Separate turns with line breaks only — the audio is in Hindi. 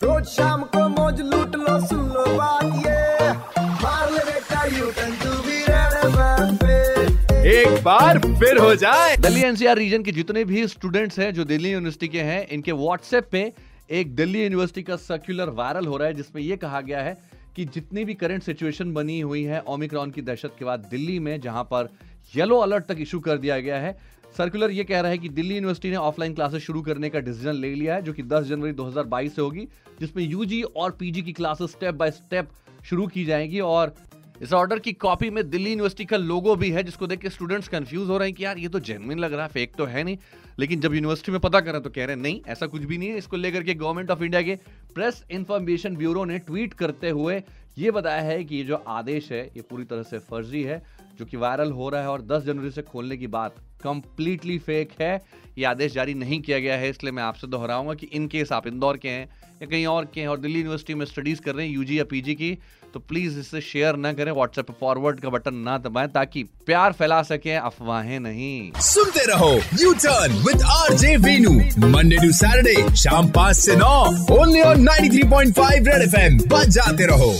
रोज शाम को मौज लूट लो सुन लो बात ये। मार ले बेटा U turn to be red पे
एक बार फिर हो जाए।
दिल्ली एनसीआर रीजन के जितने भी स्टूडेंट्स हैं जो दिल्ली यूनिवर्सिटी के हैं इनके व्हाट्सएप पे एक दिल्ली यूनिवर्सिटी का सर्कुलर वायरल हो रहा है जिसमें यह कहा गया है कि जितनी भी करंट सिचुएशन बनी हुई है ओमिक्रॉन की दहशत के बाद दिल्ली में जहाँ पर येलो अलर्ट तक इशू कर दिया गया है सर्कुलर ये कह रहा है कि दिल्ली यूनिवर्सिटी ने ऑफलाइन क्लासेस शुरू करने का डिसीज़न ले लिया है, जो कि 10 जनवरी 2022 से होगी, जिसमें यूजी और पीजी की क्लासेस स्टेप बाय स्टेप शुरू की जाएँगी। और इस ऑर्डर की कॉपी में दिल्ली यूनिवर्सिटी का लोगो भी है, जिसको देख के स्टूडेंट्स कंफ्यूज हो रहे हैं कि यार, ये तो जेनविन लग रहा है फेक तो है नहीं। लेकिन जब यूनिवर्सिटी में पता करें तो कह रहे हैं, नहीं, ऐसा कुछ भी नहीं है। इसको लेकर के गवर्नमेंट ऑफ़ इंडिया के प्रेस इंफॉर्मेशन ब्यूरो ने ट्वीट करते हुए ये बताया है कि ये जो आदेश है, ये पूरी तरह से फर्जी है। जो कि वायरल हो रहा है और 10 जनवरी से खोलने की बात कंप्लीटली फेक है, ये आदेश जारी नहीं किया गया है, इसलिए मैं आपसे दोहराऊँगा कि इन केस आप इंदौर के हैं या कहीं और के हैं और दिल्ली यूनिवर्सिटी में स्टडीज़ कर रहे हैं यूजी या पीजी की तो प्लीज़ इससे शेयर ना करें व्हाट्सएप पे फॉरवर्ड का बटन ना दबाएँ ताकि प्यार फैला सके, अफवाहें नहीं।
सुनते रहो U turn with R J Venu Monday to Saturday शाम पाँच से नौ ओनली ऑन 93.5 रेड एफएम बजाते रहो।